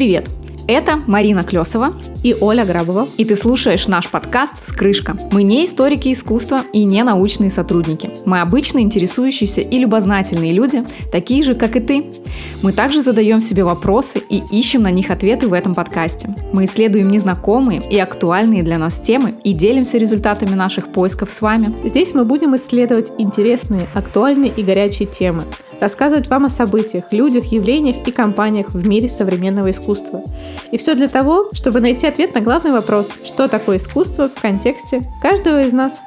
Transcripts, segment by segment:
Привет! Это Марина Клесова и Оля Грабова. И ты слушаешь наш подкаст «Вскрышка». Мы не историки искусства и не научные сотрудники. Мы обычно интересующиеся и любознательные люди, такие же, как и ты. Мы также задаем себе вопросы и ищем на них ответы в этом подкасте. Мы исследуем незнакомые и актуальные для нас темы и делимся результатами наших поисков с вами. Здесь мы будем исследовать интересные, актуальные и горячие темы – рассказывать вам о событиях, людях, явлениях и компаниях в мире современного искусства. И все для того, чтобы найти ответ на главный вопрос, что такое искусство в контексте каждого из нас.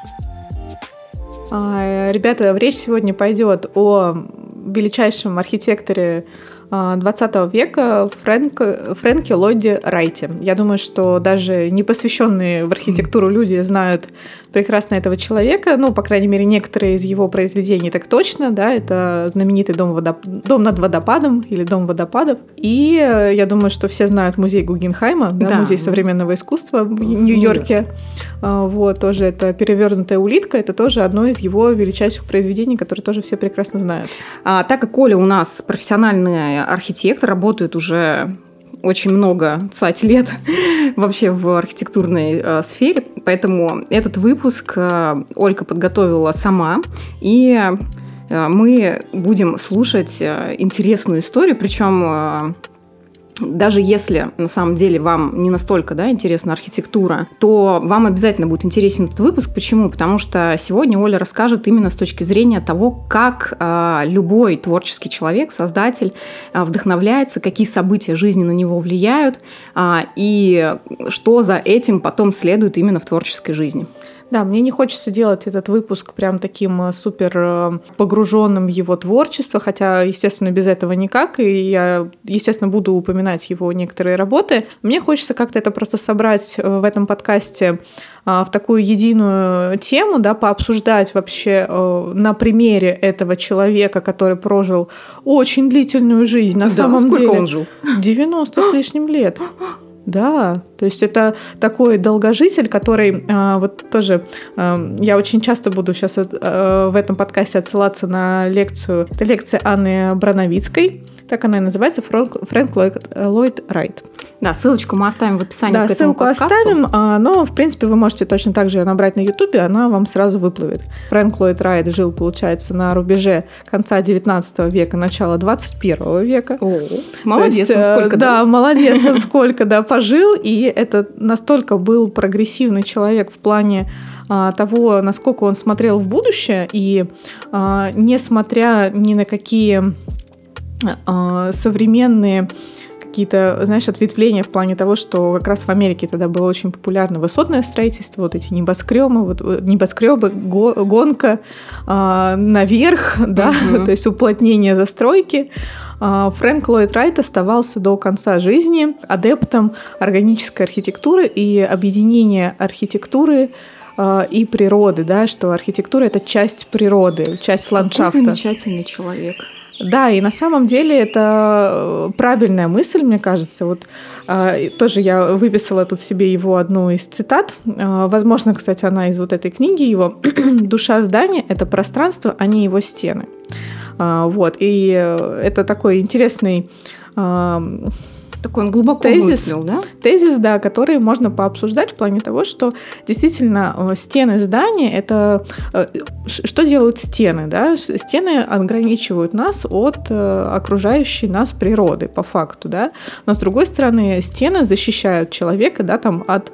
А, ребята, речь сегодня пойдет о величайшем архитекторе 20 а, века Фрэнк, Фрэнке Ллойде Райте. Я думаю, что даже не посвященные в архитектуру люди знают прекрасно этого человека. Ну, по крайней мере, некоторые из его произведений так точно. Да, это знаменитый дом, водоп... дом над водопадом или дом водопадов. И э, я думаю, что все знают музей Гугенхайма, да, да. музей современного искусства в Нью-Йорке. А, вот, тоже это перевернутая улитка. Это тоже одно из его величайших произведений, которые тоже все прекрасно знают. А, так как Коля у нас профессиональный архитектор, работает уже очень много, цать лет вообще в архитектурной э, сфере, поэтому этот выпуск э, Ольга подготовила сама, и э, мы будем слушать э, интересную историю, причем э, даже если на самом деле вам не настолько да, интересна архитектура, то вам обязательно будет интересен этот выпуск. Почему? Потому что сегодня Оля расскажет именно с точки зрения того, как э, любой творческий человек, создатель, э, вдохновляется, какие события жизни на него влияют э, и что за этим потом следует именно в творческой жизни. Да, мне не хочется делать этот выпуск прям таким э, супер э, погруженным в его творчество, хотя, естественно, без этого никак, и я, естественно, буду упоминать его некоторые работы. Мне хочется как-то это просто собрать э, в этом подкасте в такую единую тему, да, пообсуждать вообще на примере этого человека, который прожил очень длительную жизнь. На да, самом сколько деле, он жил? 90 с лишним лет. Да, то есть это такой долгожитель, который а, вот тоже а, я очень часто буду сейчас а, в этом подкасте отсылаться на лекцию, это лекция Анны Брановицкой, так она и называется, Фрэнк, Фрэнк Ллойд, Ллойд Райт. Да, ссылочку мы оставим в описании да, к этому ссылку подкасту. оставим, а, но, в принципе, вы можете точно так же ее набрать на Ютубе, она вам сразу выплывет. Фрэнк Ллойд Райт жил, получается, на рубеже конца 19 века, начала 21 века. О, молодец есть, он сколько, да? Да, молодец он сколько, да, пожил, и это настолько был прогрессивный человек в плане а, того, насколько он смотрел в будущее, и а, несмотря ни на какие современные какие-то, знаешь, ответвления в плане того, что как раз в Америке тогда было очень популярно высотное строительство, вот эти небоскребы, вот, небоскребы, го, гонка э, наверх, да, uh-huh. то есть уплотнение застройки. Э, Фрэнк Ллойд Райт оставался до конца жизни адептом органической архитектуры и объединения архитектуры и природы, да, что архитектура это часть природы, часть ландшафта. Какой замечательный человек. Да, и на самом деле это э, правильная мысль, мне кажется. Вот э, тоже я выписала тут себе его одну из цитат. Э, возможно, кстати, она из вот этой книги его. «Душа здания – это пространство, а не его стены». Вот, и это такой интересный такой он глубоко тезис, мыслил, да? Тезис, да, который можно пообсуждать в плане того, что действительно э, стены здания – это… Э, что делают стены, да? Стены ограничивают нас от э, окружающей нас природы, по факту, да? Но, с другой стороны, стены защищают человека, да, там, от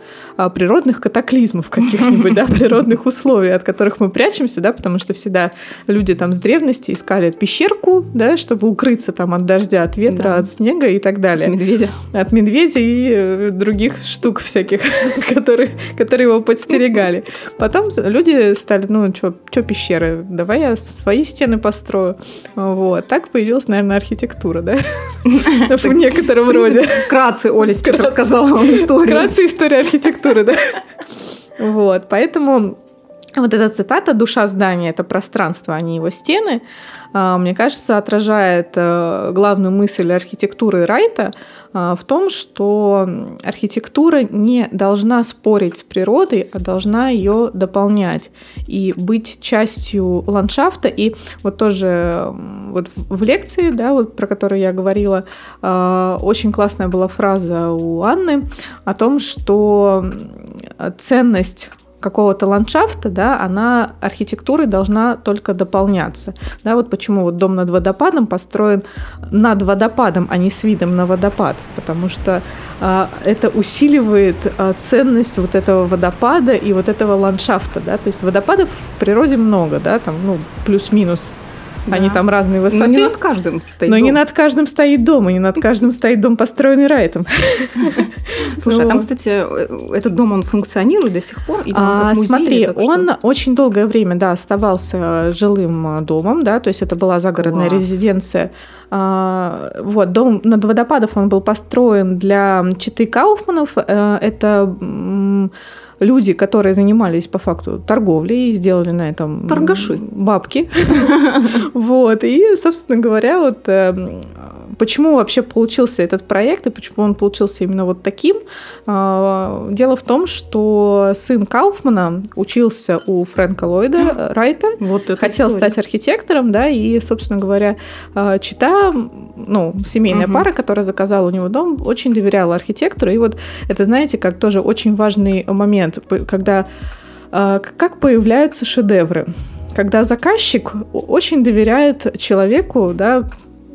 природных катаклизмов каких-нибудь, да, природных условий, от которых мы прячемся, да, потому что всегда люди там с древности искали пещерку, да, чтобы укрыться там от дождя, от ветра, да. от снега и так далее. Медведь медведя. От медведя и э, других штук всяких, которые, которые его подстерегали. Потом люди стали, ну, что пещеры, давай я свои стены построю. Вот. Так появилась, наверное, архитектура, да? В некотором роде. Вкратце Оля сейчас рассказала вам историю. Вкратце история архитектуры, да? Вот. Поэтому вот эта цитата «душа здания – это пространство, а не его стены», а, мне кажется, отражает э, главную мысль архитектуры Райта а, в том, что архитектура не должна спорить с природой, а должна ее дополнять и быть частью ландшафта. И вот тоже вот в лекции, да, вот про которую я говорила, а, очень классная была фраза у Анны о том, что ценность какого-то ландшафта, да, она архитектурой должна только дополняться. Да, вот почему вот дом над водопадом построен над водопадом, а не с видом на водопад, потому что э, это усиливает э, ценность вот этого водопада и вот этого ландшафта, да, то есть водопадов в природе много, да, там, ну, плюс-минус да. Они там разные высоты. Но не над каждым стоит Но дом. не над каждым стоит дом, и не над каждым стоит дом, построенный Райтом. Слушай, а там, кстати, э, этот дом, он функционирует до сих пор? А, смотри, он очень долгое время, да, оставался жилым домом, да, то есть это была загородная резиденция. А, вот, дом над водопадов, он был построен для Читы Кауфманов. Э, это люди, которые занимались по факту торговлей и сделали на этом торгаши бабки. Вот. И, собственно говоря, вот эм, почему вообще получился этот проект и почему он получился именно вот таким? А, дело в том, что сын Кауфмана учился у Фрэнка Ллойда Райта, вот хотел история. стать архитектором, да, и, собственно говоря, а, чита, ну, семейная угу. пара, которая заказала у него дом, очень доверяла архитектору. И вот это, знаете, как тоже очень важный момент, когда а, как появляются шедевры когда заказчик очень доверяет человеку, да,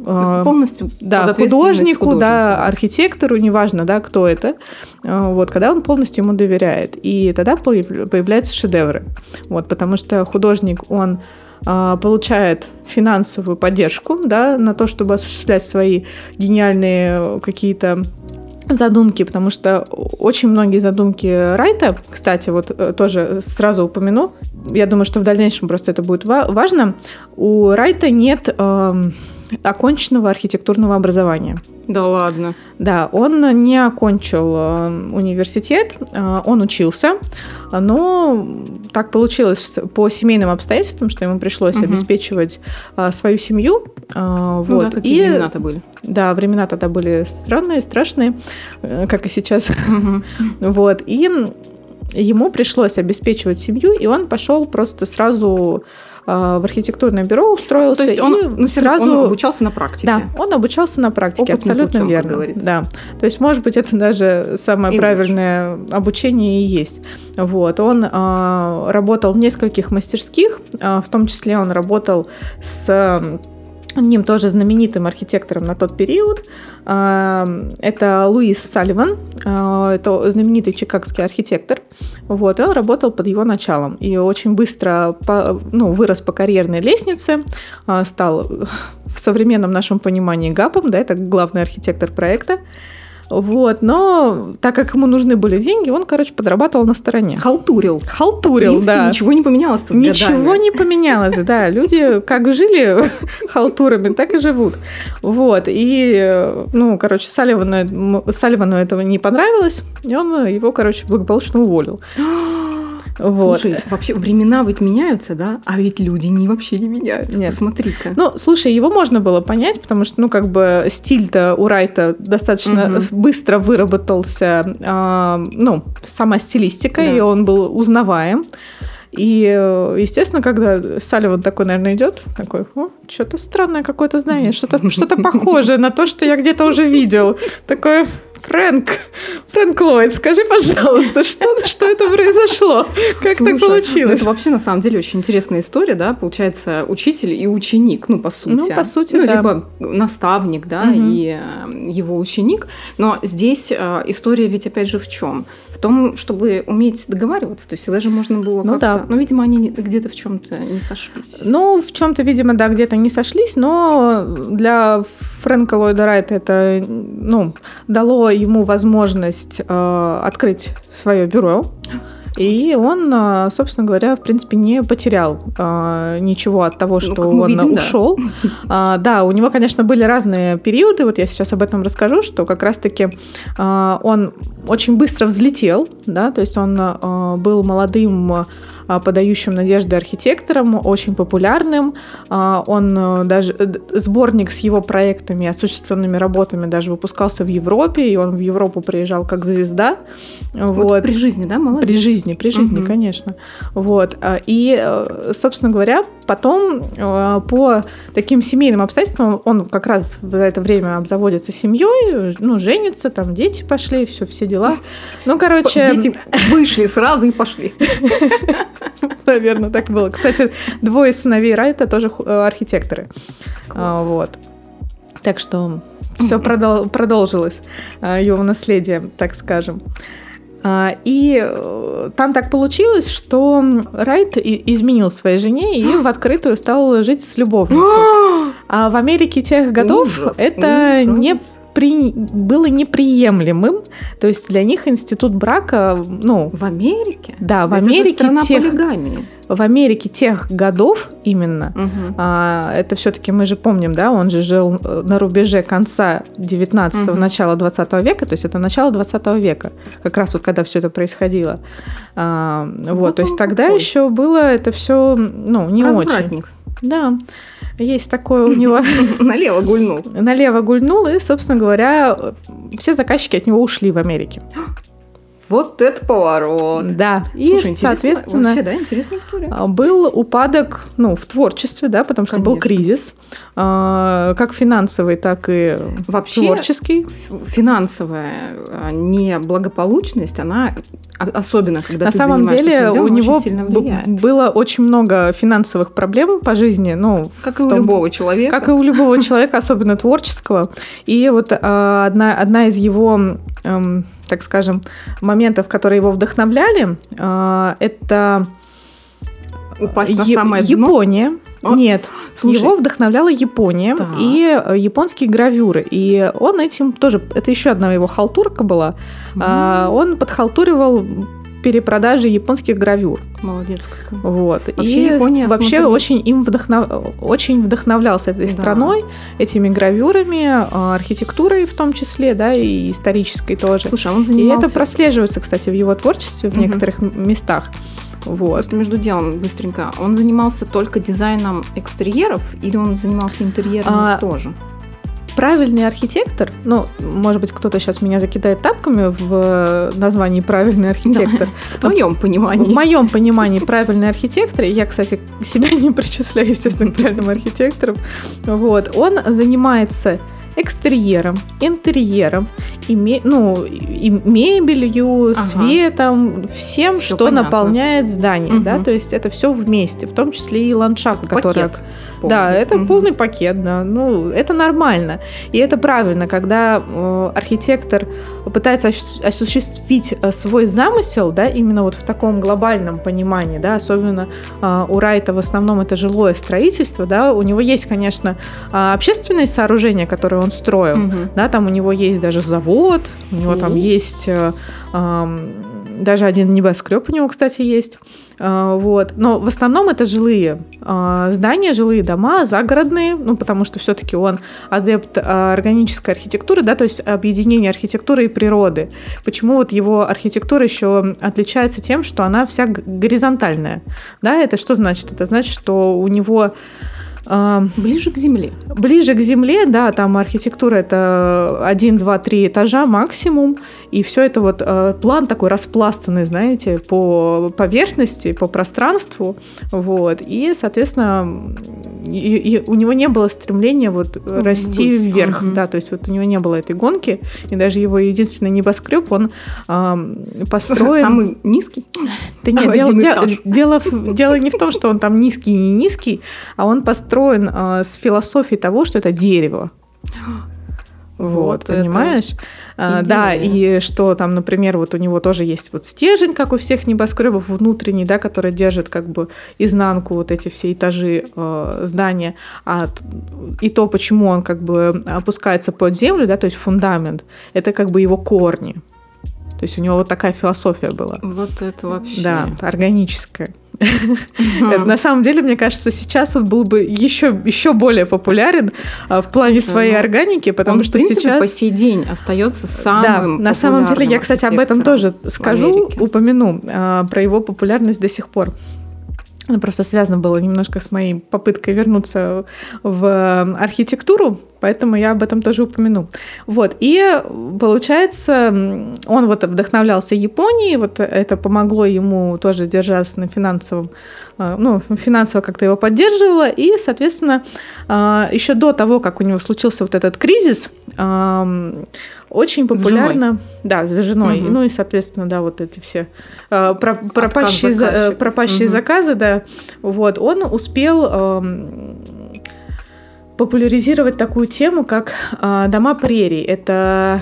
полностью да, художнику, да, архитектору, неважно, да, кто это, а, вот, когда он полностью ему доверяет. И тогда появляются шедевры. Вот, потому что художник, он а, получает финансовую поддержку да, на то, чтобы осуществлять свои гениальные какие-то задумки, потому что очень многие задумки Райта, кстати, вот э, тоже сразу упомяну, я думаю, что в дальнейшем просто это будет важно, у Райта нет оконченного архитектурного образования. Да ладно. Да, он не окончил э, университет, э, он учился, но так получилось по семейным обстоятельствам, что ему пришлось угу. обеспечивать э, свою семью. Ну вот. да, какие и, времена-то были. Да, времена тогда были странные, страшные, как и сейчас. Угу. Вот. И ему пришлось обеспечивать семью, и он пошел просто сразу в архитектурное бюро устроился. То есть он, ну, сразу он обучался на практике. Да, он обучался на практике, Опытным абсолютно путем, верно. Да. То есть, может быть, это даже самое и правильное лучше. обучение и есть. Вот. Он а, работал в нескольких мастерских, а, в том числе он работал с одним тоже знаменитым архитектором на тот период. А, это Луис Салливан, а, это знаменитый чикагский архитектор. Вот, и он работал под его началом. И очень быстро ну, вырос по карьерной лестнице, а, стал в современном нашем понимании ГАПом, да, это главный архитектор проекта. Вот, но так как ему нужны были деньги, он, короче, подрабатывал на стороне. Халтурил. Халтурил, да. Ничего не поменялось с Ничего годами. не поменялось, да. Люди как жили халтурами, так и живут. Вот, и, ну, короче, Салливану, Салливану этого не понравилось, и он его, короче, благополучно уволил. Вот. Слушай, вообще времена ведь меняются, да? А ведь люди не вообще не меняются. Нет. Посмотри-ка. Ну, слушай, его можно было понять, потому что, ну, как бы стиль-то у Райта достаточно угу. быстро выработался, э, ну, сама стилистика, да. и он был узнаваем. И, естественно, когда Салливан такой, наверное, идет, такой, о, что-то странное какое-то знание, что-то что похожее на то, что я где-то уже видел. Такое, Фрэнк, Фрэнк Ллойд, скажи, пожалуйста, что, что это произошло? Как Слушай, так получилось? Ну, это вообще, на самом деле, очень интересная история, да? Получается, учитель и ученик, ну, по сути. Ну, по сути, ну, да. Либо наставник, да, угу. и э, его ученик. Но здесь э, история ведь, опять же, в чем? Том, чтобы уметь договариваться. То есть всегда же можно было ну, как-то... Да. Но, видимо, они где-то в чем-то не сошлись. Ну, в чем-то, видимо, да, где-то не сошлись, но для Фрэнка Ллойда Райта это ну, дало ему возможность э, открыть свое бюро. И он, а, собственно говоря, в принципе, не потерял а, ничего от того, ну, что ну, он видим, ушел. Да. А, да, у него, конечно, были разные периоды. Вот я сейчас об этом расскажу, что как раз-таки а, он очень быстро взлетел, да, то есть он а, был молодым подающим надежды архитектором, очень популярным. А, он э, даже э, сборник с его проектами, осуществленными работами даже выпускался в Европе, и он в Европу приезжал как звезда. Вот, вот. при жизни, да, молодец? При жизни, при жизни, угу. конечно. Вот. А, и, э, собственно говоря, потом по таким семейным обстоятельствам он как раз в это время обзаводится семьей, ну, женится, там дети пошли, все, все дела. Ну, короче... Дети вышли сразу и пошли. Наверное, так было. Кстати, двое сыновей Райта тоже э, архитекторы. А, вот. Так что все продол- продолжилось, а, его наследие, так скажем. А, и э, там так получилось, что Райт изменил своей жене и в открытую стал жить с любовницей. А в Америке тех годов ужас, это ужас. не при... было неприемлемым. То есть для них институт брака, ну... В Америке? Да, в это Америке страна тех... полигамии. В Америке тех годов именно, угу. а, это все-таки мы же помним, да, он же жил э, на рубеже конца 19-го, угу. начала 20 века, то есть это начало 20 века, как раз вот когда все это происходило. А, вот, вот, то есть тогда такой. еще было это все, ну, не очень. Да. Есть такое у него. Налево гульнул. Налево гульнул, и, собственно говоря, все заказчики от него ушли в Америке. Вот это поворот. Да. И, Слушай, соответственно, вообще, да, интересная история. А, был упадок, ну, в творчестве, да, потому что Конечно. был кризис, а, как финансовый, так и вообще, творческий. Финансовая а, неблагополучность, она особенно когда на ты самом деле у него было очень много финансовых проблем по жизни, ну как и у том, любого человека, как и у любого человека, особенно творческого. И вот одна одна из его эм, так скажем, моментов, которые его вдохновляли, а, это упасть на самое дно? Япония. А? Нет, Слушай, его вдохновляла Япония так. и э, японские гравюры. И он этим тоже, это еще одна его халтурка была. Mm. Он подхалтуривал перепродажи японских гравюр. Молодец какой. Вот. Вообще, и Япония, вообще смотрю... очень им вдохнов... очень вдохновлялся этой да. страной, этими гравюрами, а, архитектурой в том числе, да, и исторической тоже. Слушай, а он занимался... И это прослеживается, кстати, в его творчестве в угу. некоторых местах. Вот. Просто между делом, быстренько. Он занимался только дизайном экстерьеров или он занимался интерьером а, тоже? Правильный архитектор, ну, может быть, кто-то сейчас меня закидает тапками в названии правильный архитектор. Да, в твоем понимании. В моем понимании правильный архитектор, я, кстати, себя не причисляю, естественно, к правильным архитекторам, вот, он занимается экстерьером, интерьером, име, ну, и мебелью, ага. светом, всем, все что понятно. наполняет здание, угу. да, то есть это все вместе, в том числе и ландшафт, который... Полный. Да, это угу. полный пакет, да, ну, это нормально, и это правильно, когда э, архитектор пытается осуществить э, свой замысел, да, именно вот в таком глобальном понимании, да, особенно э, у Райта в основном это жилое строительство, да, у него есть, конечно, э, общественные сооружения, которые он строил. Угу. Да, там у него есть даже завод, у него угу. там есть э, э, даже один небоскреб у него, кстати, есть. Э, вот. Но в основном это жилые э, здания, жилые дома, загородные, ну, потому что все-таки он адепт э, органической архитектуры, да, то есть объединение архитектуры и природы. Почему вот его архитектура еще отличается тем, что она вся горизонтальная? Да, это что значит? Это значит, что у него Ближе к земле. Ближе к земле, да, там архитектура это 1, 2, 3 этажа максимум, и все это вот э, план такой распластанный, знаете, по поверхности, по пространству, вот, и, соответственно, и, и у него не было стремления вот расти Ввысь. вверх, угу. да, то есть вот у него не было этой гонки, и даже его единственный небоскреб, он э, построен... Самый низкий? Да нет, дело, дело, дело, дело не в том, что он там низкий и не низкий, а он построен э, с философией того, что это дерево. Вот, вот понимаешь? А, да, и что там, например, вот у него тоже есть вот стержень, как у всех небоскребов внутренний, да, который держит как бы изнанку вот эти все этажи э, здания, а и то, почему он как бы опускается под землю, да, то есть фундамент, это как бы его корни. То есть у него вот такая философия была. Вот это вообще. Да, органическая. На самом деле, мне кажется, сейчас он был бы еще, еще более популярен а, в плане своей ну, органики, потому что сейчас... по сей день остается самым Да, на самом деле, я, кстати, об этом тоже скажу, упомяну а, про его популярность до сих пор. Просто связано было немножко с моей попыткой вернуться в архитектуру, поэтому я об этом тоже упомяну. Вот, и получается, он вот вдохновлялся Японией, вот это помогло ему тоже держаться на финансовом, э, ну, финансово как-то его поддерживало, и, соответственно, э, еще до того, как у него случился вот этот кризис, очень популярно. Да, за женой. Угу. Ну и, соответственно, да, вот эти все э, пропащие, за, пропащие угу. заказы, да. Вот, он успел э, популяризировать такую тему, как э, дома прерий. Это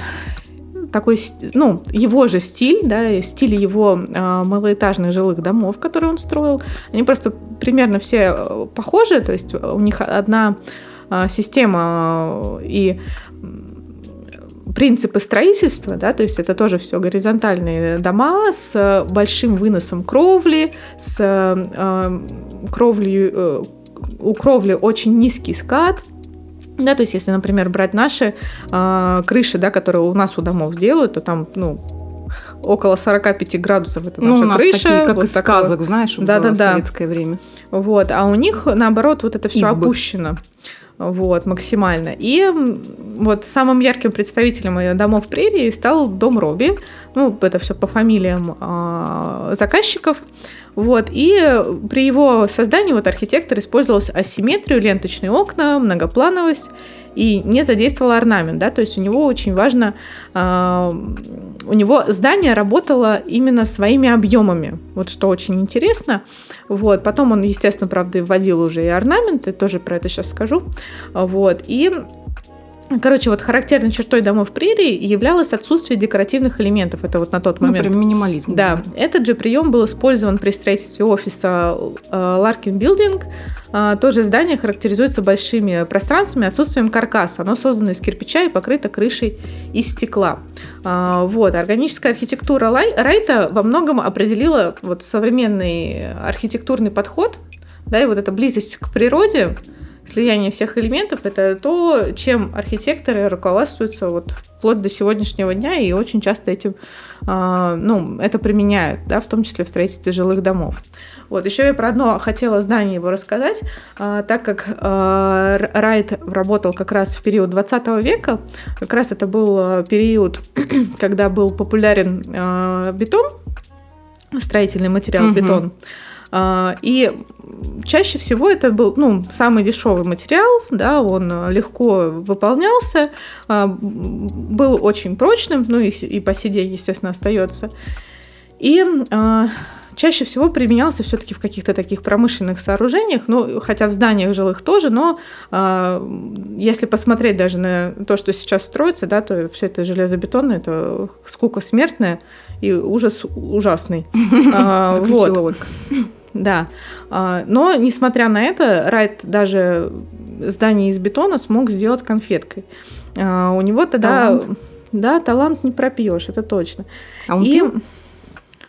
такой, ну, его же стиль, да, стиль его э, малоэтажных жилых домов, которые он строил, они просто примерно все э, похожи, то есть у них одна э, система и принципы строительства, да, то есть это тоже все горизонтальные дома с большим выносом кровли, с э, кровлей, э, у кровли очень низкий скат, да, то есть если, например, брать наши э, крыши, да, которые у нас у домов делают, то там, ну, около 45 градусов это ну, наша у нас крыша. Такие, как вот из такого... сказок, знаешь, да, в да, советское да. время. Вот, а у них наоборот вот это все Избы. опущено вот, максимально. И вот самым ярким представителем домов прерии стал дом Робби. Ну, это все по фамилиям э, заказчиков. Вот, и при его создании вот архитектор использовал асимметрию, ленточные окна, многоплановость и не задействовал орнамент, да, то есть у него очень важно, э, у него здание работало именно своими объемами, вот что очень интересно, вот, потом он, естественно, правда, вводил уже и орнаменты, тоже про это сейчас скажу, вот, и Короче, вот характерной чертой домов прерии являлось отсутствие декоративных элементов. Это вот на тот момент. Ну, прям минимализм. Да. Этот же прием был использован при строительстве офиса Larkin Building. А, тоже здание характеризуется большими пространствами, отсутствием каркаса. Оно создано из кирпича и покрыто крышей из стекла. А, вот. Органическая архитектура Райта во многом определила вот современный архитектурный подход, да, и вот эта близость к природе, слияние всех элементов – это то, чем архитекторы руководствуются вот вплоть до сегодняшнего дня и очень часто этим, э, ну, это применяют, да, в том числе в строительстве жилых домов. Вот, еще я про одно хотела здание его рассказать, э, так как э, Райт работал как раз в период 20 века, как раз это был период, когда был популярен бетон, строительный материал угу. бетон, а, и чаще всего это был ну, самый дешевый материал, да, он легко выполнялся, а, был очень прочным, ну и, и по сей день, естественно, остается. И а, чаще всего применялся все-таки в каких-то таких промышленных сооружениях, ну, хотя в зданиях жилых тоже, но если посмотреть даже на то, что сейчас строится, да, то все это железобетонное, это скука смертная и ужас ужасный. Вот да. А, но, несмотря на это, Райт даже здание из бетона смог сделать конфеткой. А, у него тогда... Талант. Да, талант не пропьешь, это точно. А он И... пил?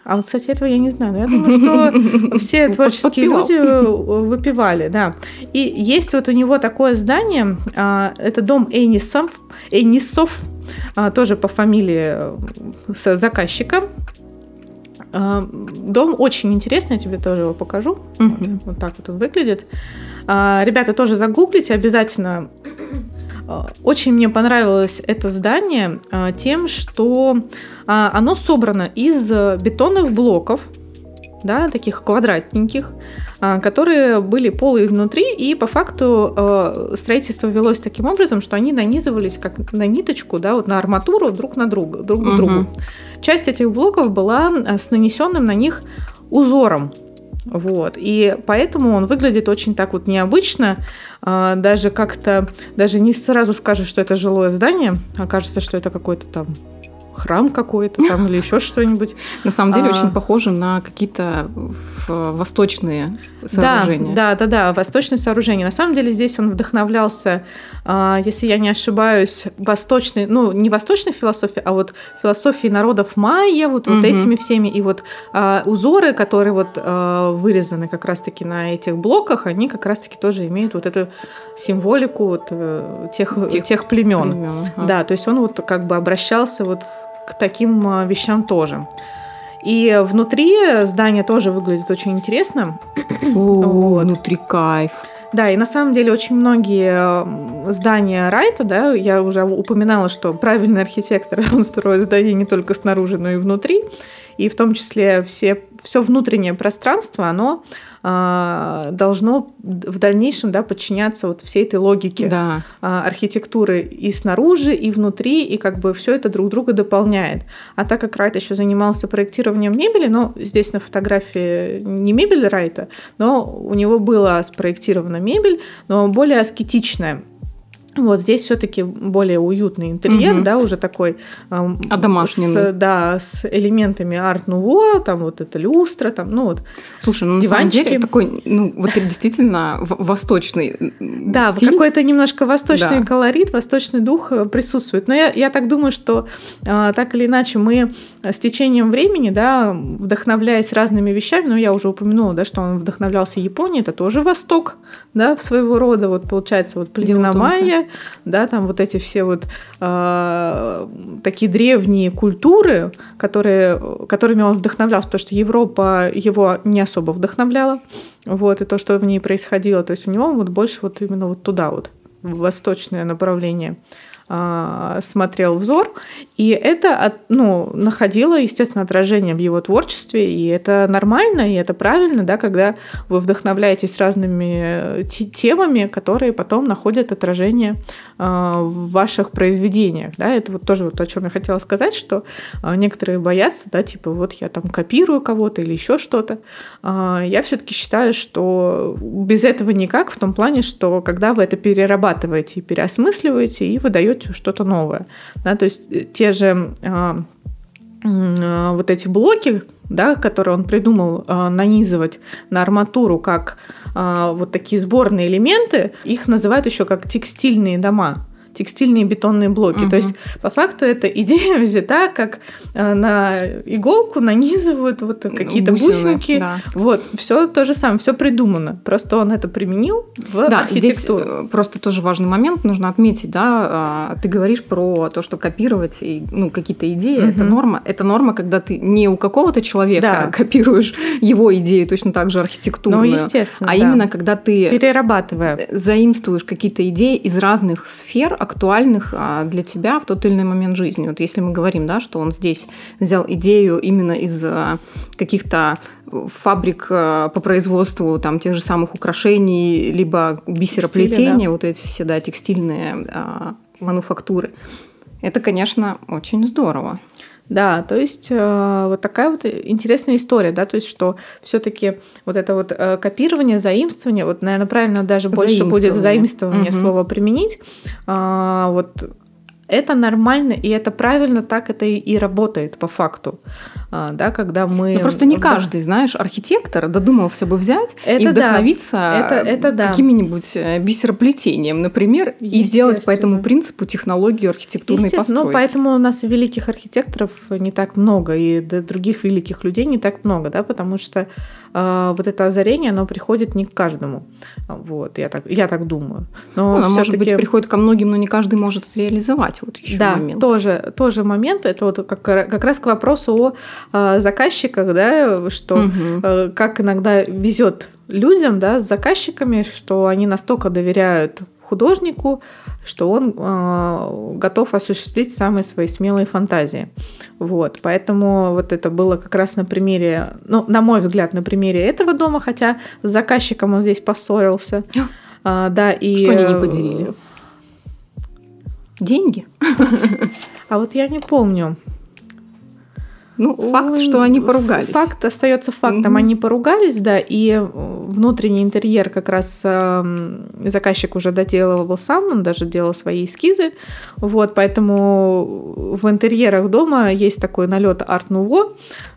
А вот, кстати, этого я не знаю. Но я думаю, что все творческие люди э, выпивали, да. И есть вот у него такое здание, а, это дом Эйнисов, Эйнисов тоже по фамилии э, заказчика. А, дом очень интересный, я тебе тоже его покажу. Угу. Вот так вот он выглядит. А, ребята, тоже загуглите обязательно. А, очень мне понравилось это здание тем, что оно собрано из бетонных блоков, да, таких квадратненьких, а, которые были полые внутри, и по факту а, строительство велось таким образом, что они нанизывались как на ниточку, да, вот на арматуру друг на друга, друг к другу. Часть этих блоков была а, с нанесенным на них узором. Вот. И поэтому он выглядит очень так вот необычно, даже как-то, даже не сразу скажешь, что это жилое здание, а кажется, что это какой-то там храм какой-то там или еще что-нибудь. На самом деле А. очень похоже на какие-то восточные сооружения. Да, да, да, да, восточное сооружение. На самом деле здесь он вдохновлялся, а, если я не ошибаюсь, восточной, ну, не восточной философией, а вот философией народов майя, вот, вот этими всеми. И вот а, узоры, которые вот а, вырезаны как раз-таки на этих блоках, они как раз-таки тоже имеют вот эту символику вот, э, тех, Тех тех, племен. Времен, ага. Да, то есть он вот как бы обращался вот к таким а, вещам тоже. И внутри здание тоже выглядит очень интересно. О, Вот. внутри кайф. Да, и на самом деле очень многие м, здания Райта, да, я уже упоминала, что правильный архитектор, он строит здания не только снаружи, но и внутри, и в том числе все, все внутреннее пространство, оно должно в дальнейшем да, подчиняться вот всей этой логике Да. а, архитектуры и снаружи, и внутри, и как бы все это друг друга дополняет. А так как Райт еще занимался проектированием мебели, но здесь на фотографии не мебель Райта, но у него была спроектирована мебель, но более аскетичная. Вот здесь все-таки более уютный интерьер, Мгм. да, уже такой эм, Одомашненный. с, да, с элементами арт-нуво, там вот это люстра, там, ну вот, Слушай, ну на самом Диванчики. деле такой, ну вот действительно восточный Да, стиль. какой-то немножко восточный Да. колорит, восточный дух э, присутствует. Но я, я так думаю, что а, так или иначе мы с течением времени, да, вдохновляясь разными вещами, ну, я уже упомянула, да, что он вдохновлялся Японией, это тоже Восток, да, своего рода, вот получается, вот племена тонко. Да, там вот эти все вот а, такие древние культуры, которые, которыми он вдохновлялся, потому что Европа его не особо вдохновляла, вот, и то, что в ней происходило, то есть у него вот больше вот именно вот туда вот, восточное направление смотрел взор, и это ну, находило, естественно, отражение в его творчестве, и это нормально, и это правильно, да, когда вы вдохновляетесь разными э, те- темами, которые потом находят отражение а, в ваших произведениях, да, это вот тоже вот о чем я хотела сказать, что а, некоторые боятся, да, типа вот я там копирую кого-то или еще что-то, а, я все-таки считаю, что без этого никак, в том плане, что когда вы это перерабатываете и переосмысливаете, и вы даете что-то новое. Да, то есть э, те же а, а, вот эти блоки, да, которые он придумал а, нанизывать на арматуру как а, вот такие сборные элементы, их называют еще как текстильные дома текстильные бетонные блоки. Мгм. То есть, по факту, эта идея взята, как э, на иголку нанизывают вот какие-то Бусины, бусинки. да. Вот, все то же самое, все придумано. Просто он это применил в Да, здесь архитектуру. э, просто тоже важный момент нужно отметить, да, а, ты говоришь про то, что копировать и, ну, какие-то идеи, это Мгм. норма. Это норма, когда ты не у какого-то человека Да. копируешь его идею точно так же архитектурную, Ну, естественно. а да. именно когда ты перерабатывая. заимствуешь какие-то идеи из разных сфер, актуальных а, для тебя в тот или иной момент жизни. Вот если мы говорим, да, что он здесь взял идею именно из а, каких-то фабрик а, по производству там тех же самых украшений, либо бисероплетения, Текстиля, вот эти все, да, текстильные мануфактуры. Это, конечно, очень здорово. Да, то есть э, вот такая вот интересная история, да, то есть что все-таки вот это вот э, копирование, заимствование, вот, наверное, правильно даже больше будет Заимствование. Мгм. слово применить, А, вот это нормально и это правильно, так это и, и работает по факту, А, да, когда мы... Ну, просто не каждый, знаешь, архитектор додумался бы взять и Это да. вдохновиться Это- это да. каким-нибудь э, бисероплетением, например, и сделать по этому принципу технологию архитектурной ну, постройки. поэтому у нас великих архитекторов не так много, и других великих людей не так много, да, потому что э, вот это озарение, оно приходит не к каждому. Вот, я так, я так думаю. Но Ну, Она, может быть, приходит ко многим, но не каждый может это реализовать. Вот еще да, момент. тоже, тоже момент. Это вот как, как раз к вопросу о э, заказчиках, да, что Мгм. э, как иногда везет людям, да, с заказчиками, что они настолько доверяют художнику, что он э, готов осуществить самые свои смелые фантазии. Вот, поэтому вот это было как раз на примере, ну, на мой взгляд, на примере этого дома, хотя с заказчиком он здесь поссорился. А, да, и... Что они не э, поделили? Деньги? А вот я не помню. Ну, факт, что они поругались. Факт остается фактом. Угу. Они поругались, да, и внутренний интерьер как раз э, заказчик уже доделывал сам, он даже делал свои эскизы. Вот, поэтому в интерьерах дома есть такой налет арт-нуво,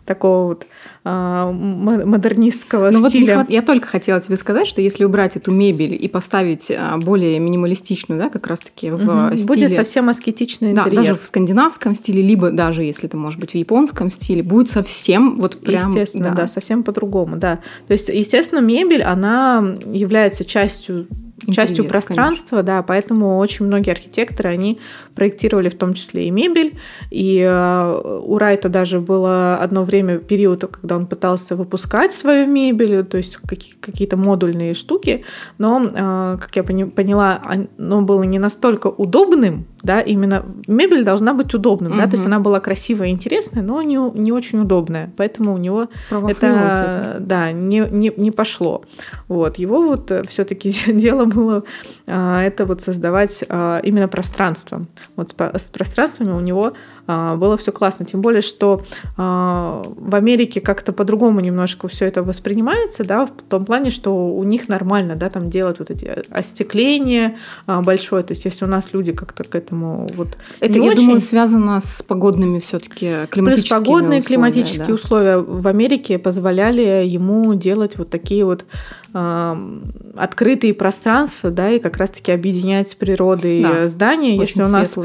такого вот а, модернистского ну, стиля. Вот я только хотела тебе сказать, что если убрать эту мебель и поставить а, более минималистичную, да, как раз-таки в угу. стиле... Будет совсем аскетичный интерьер. Да, даже в скандинавском стиле, либо даже если это может быть в японском стиле, будет совсем вот прям... Естественно, да, да совсем по-другому, да. То есть, естественно, мебель, она является частью Интерьер, частью пространства, конечно. да, поэтому очень многие архитекторы, они проектировали в том числе и мебель, и э, у Райта даже было одно время период, когда он пытался выпускать свою мебель, то есть какие-то модульные штуки, но, э, как я поняла, оно было не настолько удобным, да, именно мебель должна быть удобным, угу. да, то есть она была красивая и интересная, но не, не очень удобная, поэтому у него это, да, не, не, не пошло. Вот, его вот все-таки дело было а, это вот создавать а, именно пространство. Вот с, с пространствами у него а, было все классно, тем более, что в Америке как-то по-другому немножко все это воспринимается, да, в том плане, что у них нормально, да, там делать вот эти остекления большое, то есть если у нас люди как-то к этому вот Это, я очень... думаю, связано с погодными все-таки климатическими Плюс погодные условия, климатические да. условия в Америке позволяли ему делать вот такие вот э, открытые пространства, да, и как раз-таки объединять с природой да, здания. Если у нас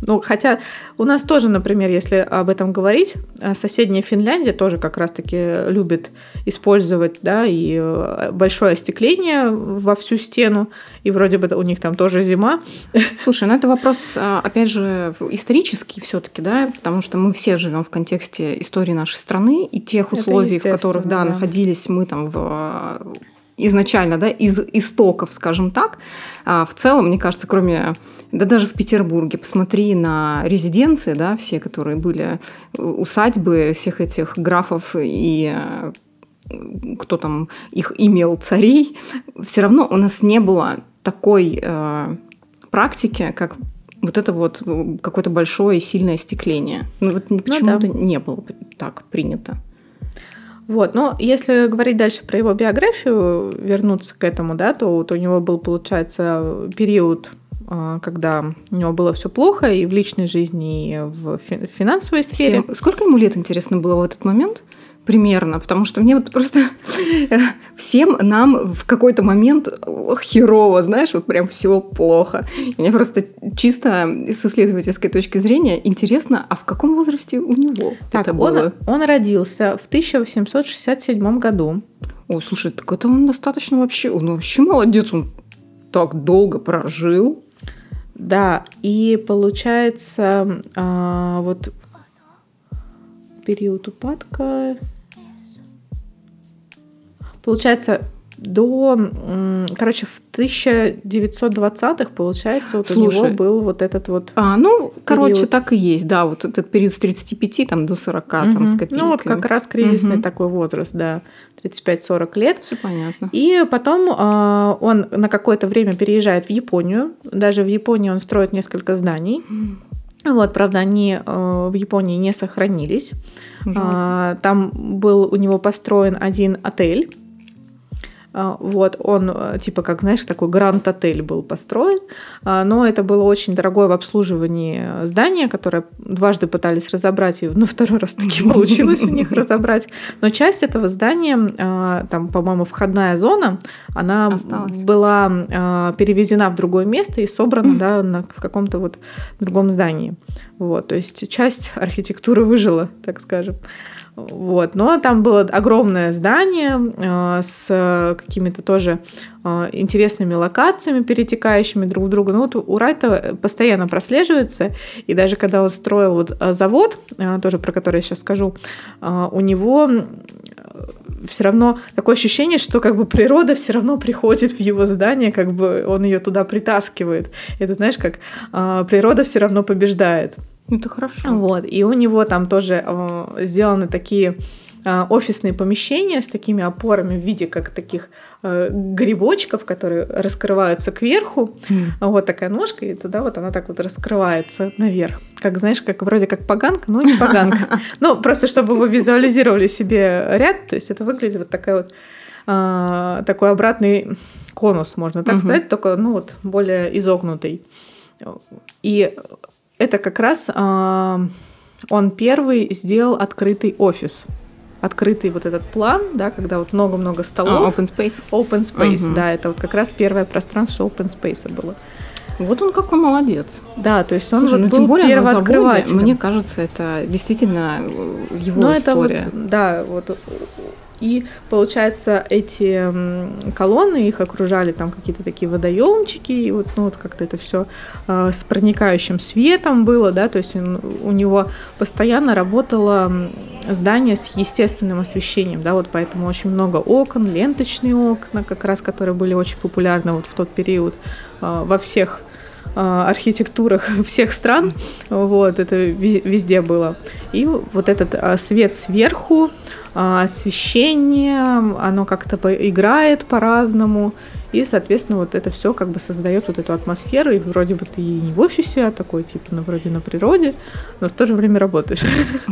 ну, хотя у нас тоже, например, если об этом говорить, э, соседняя Финляндия тоже как раз-таки любит использовать, да, и э, большое остекление во всю стену, и вроде бы у них там тоже зима. Слушай, ну это вопрос, э, опять же, исторический все таки да, потому что мы все живем в контексте истории нашей страны и тех условий, в которых, да, да, находились мы там в изначально, да, из истоков, скажем так. А в целом, мне кажется, кроме да даже в Петербурге, посмотри на резиденции, да, все, которые были э, усадьбы всех этих графов и э, кто там их имел царей, все равно у нас не было такой э, практики, как вот это вот э, какое-то большое и сильное остекление. Ну вот почему-то ну, да. не было так принято. Вот, но если говорить дальше про его биографию, вернуться к этому, да, то вот у него был, получается, период когда у него было все плохо и в личной жизни, и в финансовой сфере. Всем. Сколько ему лет, интересно, было в этот момент? примерно, потому что мне вот просто всем нам в какой-то момент херово, знаешь, вот прям все плохо. И мне просто чисто с исследовательской точки зрения интересно, а в каком возрасте у него так, это было? Он, он родился в 1867 году. Ой, слушай, так это он достаточно вообще, он вообще молодец, он так долго прожил. Да, и получается, а, вот период упадка, получается, до, короче, в 1920-х, получается, вот Слушай, у него был вот этот вот А, ну, период. короче, так и есть, да, вот этот период с 35 там, до 40 угу. там, с копейками. Ну, вот как раз кризисный угу. такой возраст, да, 35-40 лет. Все понятно. И потом э, он на какое-то время переезжает в Японию, даже в Японии он строит несколько зданий. Вот, правда, они э, в Японии не сохранились. Э, там был у него построен один отель вот, он, э, типа, как, знаешь, такой гранд-отель был построен, а, но это было очень дорогое в обслуживании здание, которое дважды пытались разобрать, и на второй раз таки получилось у них разобрать. Но часть этого здания, а, там, по-моему, входная зона, она Осталось. была перевезена в другое место и собрана, да, на, в каком-то вот другом здании. Вот, то есть часть архитектуры выжила, так скажем. Вот. Но там было огромное здание э, с какими-то тоже э, интересными локациями, перетекающими друг в друга. Ну вот у Райта постоянно прослеживается, и даже когда он строил вот э, завод, э, тоже про который я сейчас скажу, э, у него все равно такое ощущение, что как бы природа все равно приходит в его здание, как бы он ее туда притаскивает. Это знаешь, как э, природа все равно побеждает. Это хорошо. Вот. И у него там тоже э, сделаны такие э, офисные помещения с такими опорами в виде как таких э, грибочков, которые раскрываются кверху. М. Вот такая ножка, и туда вот она так вот раскрывается наверх. Как, знаешь, как вроде как поганка, но не поганка. Ну, просто чтобы вы визуализировали себе ряд, то есть это выглядит вот такая вот а, такой обратный конус, можно так Мгм. сказать, только ну вот более изогнутый. И это как раз а, он первый сделал открытый офис. Открытый вот этот план, да, когда вот много-много А, столов. open space. Open space, Мгм. да, это вот как раз первое пространство open space было. Вот он какой молодец. Да, то есть он Слушай, вот ну был тем более на заводе, первооткрывателем. мне кажется, это действительно э, его Ну, это вот, история. да, вот. И получается, эти колонны их окружали там какие-то такие водоемчики, и вот, ну, вот как-то это все с проникающим светом было, да, то есть он- у него постоянно работало здание с естественным освещением, да, вот поэтому очень много окон, ленточные окна, как раз, которые были очень популярны вот в тот период э, во всех э, архитектурах всех стран, вот, это везде было. И вот этот а, свет сверху, а, освещение, оно как-то играет по-разному. И, соответственно, вот это все как бы создает вот эту атмосферу. И вроде бы ты и не в офисе, а такой, типа, ну, вроде на природе, но в то же время работаешь.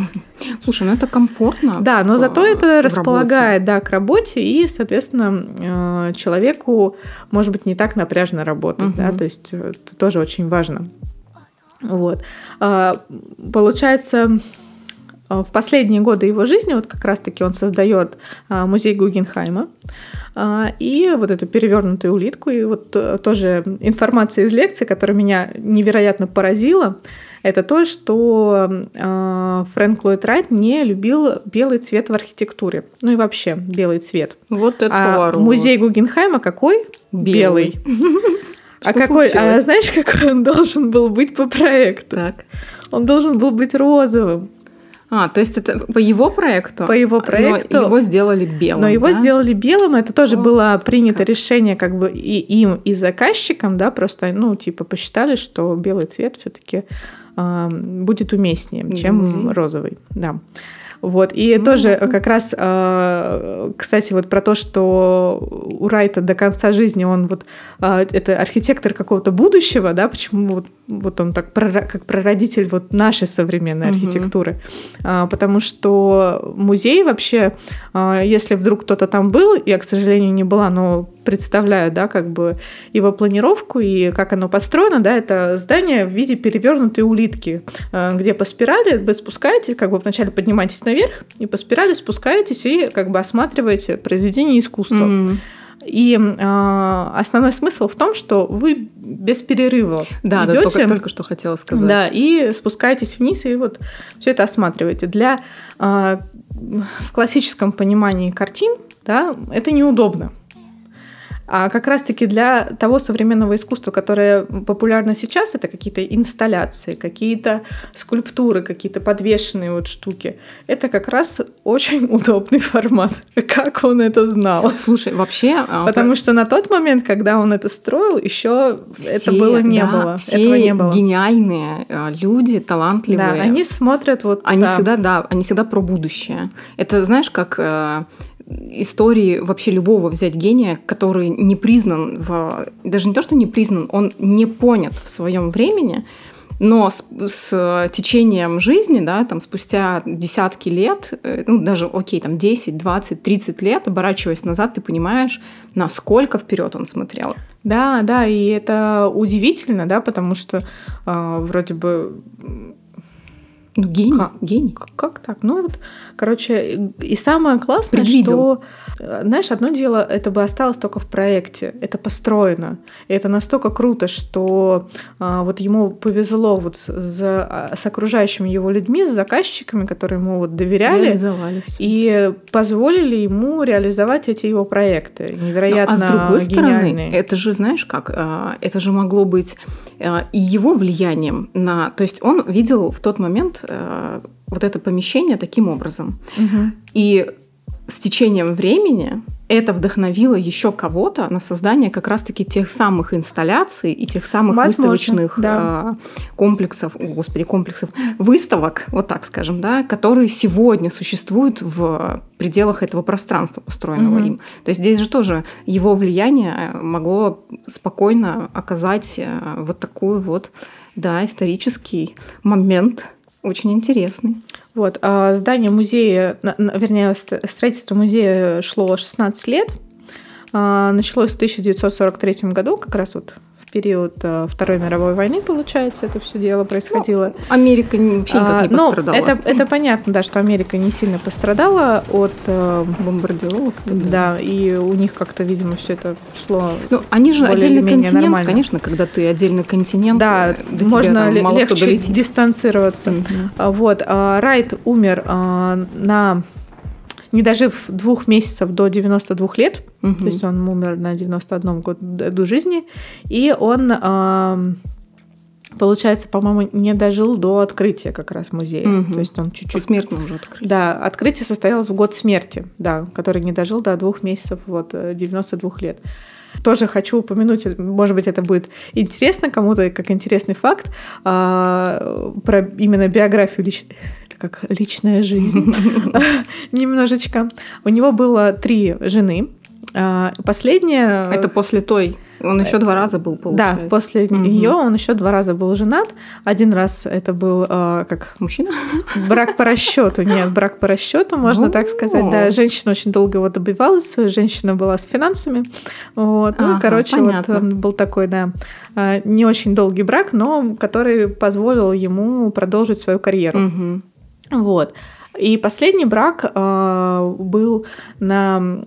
Слушай, ну это комфортно. Да, но зато это располагает, да, к работе, и, соответственно, э, человеку, может быть, не так напряжно работать, да, то есть э, это тоже очень важно. Вот. А, Получается, в последние годы его жизни вот как раз-таки он создает а, музей Гугенхайма а, и вот эту перевернутую улитку. И вот э, тоже информация из лекции, которая меня невероятно поразила, это то, что э, Фрэнк Ллойд Райт не любил белый цвет в архитектуре. Ну и вообще белый цвет. Вот это а поворот. музей Гугенхайма какой? Белый. А Что какой, а знаешь, какой он должен был быть по проекту? Так. Он должен был быть розовым. А, то есть это по его проекту? По его но проекту. его сделали белым, Но его да? сделали белым, это тоже Вот было принято как. решение как бы и им, и заказчикам, да, просто, ну, типа, посчитали, что белый цвет все таки будет уместнее, чем музея. розовый, да. Вот, и Ну, тоже ладно. как раз, э, кстати, вот про то, что у Райта до конца жизни он вот, э, это архитектор какого-то будущего, да, почему вот, вот он так как прародитель вот нашей современной архитектуры, А, потому что музей вообще, а, если вдруг кто-то там был, я, к сожалению, не была, но представляю, да, как бы его планировку и как оно построено, да, это здание в виде перевернутой улитки, а, где по спирали вы спускаетесь, как бы вначале поднимаетесь наверх, и по спирали спускаетесь и как бы осматриваете произведение искусства. М. И а, основной смысл в том, что вы без перерыва Да, да, идете, только, только что хотела сказать. да, и спускаетесь вниз и вот все это осматриваете. Для а, в классическом понимании картин, да, это неудобно. А как раз-таки для того современного искусства, которое популярно сейчас, это какие-то инсталляции, какие-то скульптуры, какие-то подвешенные вот штуки. Это как раз очень удобный формат. Как он это знал? Слушай, вообще... а, Потому что на тот момент, когда он это строил, еще это все, было не да, было. Все Этого не было. гениальные а, люди, талантливые. Да, они смотрят вот Они туда. всегда, да, они всегда про будущее. Это, знаешь, как э, истории вообще любого взять гения, который не признан, в, даже не то, что не признан, он не понят в своем времени, но с, с течением жизни, да, там спустя десятки лет, э, ну даже, окей, там 10, 20, 30 лет, оборачиваясь назад, ты понимаешь, насколько вперед он смотрел. Да, да, и это удивительно, да, потому что а, вроде бы Ну, гений, Как? гений. Как так? Ну вот, короче, и самое классное, Предвидел. что, э, знаешь, одно дело, это бы осталось только в проекте, это построено, и это настолько круто, что а, вот ему повезло вот с, за- а, с окружающими его людьми, с заказчиками, которые ему вот доверяли, Реализовали всё. и позволили ему реализовать эти его проекты, Ну, невероятно а с другой гениальные. стороны, это же, знаешь как, а, это же могло быть а, и его влиянием на... То есть он видел в тот момент а, вот это помещение таким образом. Мгм. И с течением времени это вдохновило еще кого-то на создание как раз-таки тех самых инсталляций и тех самых Возможно, выставочных да. комплексов, о, господи, комплексов, выставок, вот так скажем, да, которые сегодня существуют в пределах этого пространства, построенного угу. им. То есть здесь же тоже его влияние могло спокойно оказать вот такую вот, да, исторический момент, очень интересный. Вот. А здание музея, вернее, строительство музея шло 16 лет. А, началось в 1943 году, как раз вот период э, Второй мировой войны, получается, это все дело происходило. Ну, Америка вообще никак не а, пострадала. Ну, это, это понятно, да, что Америка не сильно пострадала от э, бомбардировок. Да. да, и у них как-то, видимо, все это шло. Ну, они же отдельный континент, нормально. конечно, когда ты отдельный континент, да, э, можно тебя, там, легче дистанцироваться. Угу. Вот, а, Райт умер а, на не дожив двух месяцев до 92 лет, угу. то есть он умер на 91 году жизни, и он, э, получается, по-моему, не дожил до открытия как раз музея. Угу. То есть он чуть-чуть... Посмертно уже открыт. Да, открытие состоялось в год смерти, да, который не дожил до двух месяцев, вот, 92 э, лет тоже хочу упомянуть, может быть, это будет интересно кому-то, как интересный факт, а, про именно биографию лич как личная жизнь немножечко. У него было три жены. А, последняя... Это после той он еще два раза был, получается. Да, после угу. нее он еще два раза был женат. Один раз это был э, как мужчина. Брак по расчету. Нет, брак по расчету, можно так сказать. Да, женщина очень долго его добивалась. Женщина была с финансами. Вот. Ну, короче, вот он был такой, да, а, не очень долгий брак, но который позволил ему продолжить свою карьеру. Вот. И последний брак э, был на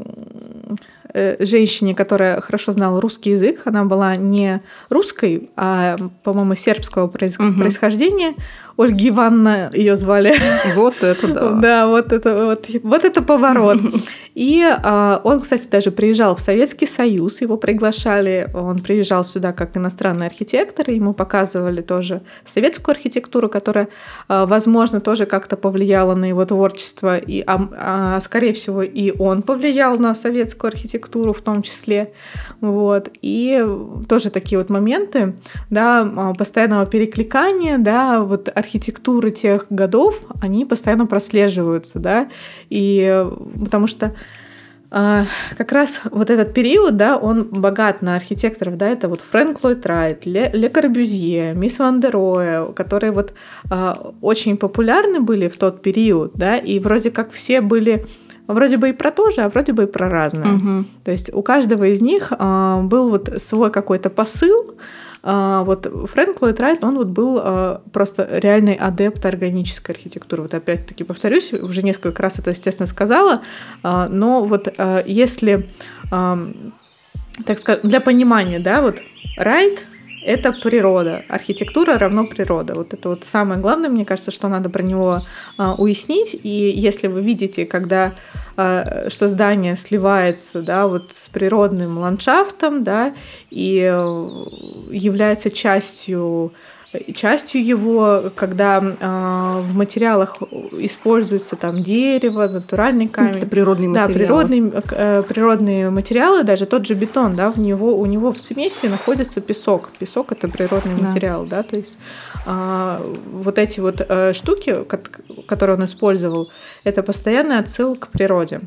э, женщине, которая хорошо знала русский язык. Она была не русской, а, по-моему, сербского произ... угу. происхождения. Ольга Ивановна ее звали. Вот это да. Да, вот это вот, вот это поворот. И а, он, кстати, даже приезжал в Советский Союз, его приглашали. Он приезжал сюда как иностранный архитектор, ему показывали тоже советскую архитектуру, которая, а, возможно, тоже как-то повлияла на его творчество. И, а, а, скорее всего, и он повлиял на советскую архитектуру в том числе. Вот. И тоже такие вот моменты, да, а, постоянного перекликания, да, вот архитектура архитектуры тех годов, они постоянно прослеживаются, да, и потому что а, как раз вот этот период, да, он богат на архитекторов, да, это вот Фрэнк Ллойд Райт, Ле, Ле Корбюзье, Мисс Ван дер Роэ, которые вот а, очень популярны были в тот период, да, и вроде как все были вроде бы и про то же, а вроде бы и про разное. Угу. То есть у каждого из них а, был вот свой какой-то посыл, а, вот Фрэнк Ллойд Райт, он вот был а, просто реальный адепт органической архитектуры. Вот опять-таки повторюсь, уже несколько раз это, естественно, сказала, а, но вот если, так сказать, для понимания, да, вот Райт это природа. Архитектура равно природа. Вот это вот самое главное, мне кажется, что надо про него а, уяснить. И если вы видите, когда а, что здание сливается, да, вот с природным ландшафтом, да, и э, является частью частью его, когда э, в материалах используется там дерево, натуральный ну, камень. Это природные материалы. Да, природные, э, природные материалы, даже тот же бетон, да, в него, у него в смеси находится песок. Песок это природный да. материал, да, то есть э, вот эти вот э, штуки, которые он использовал, это постоянный отсыл к природе.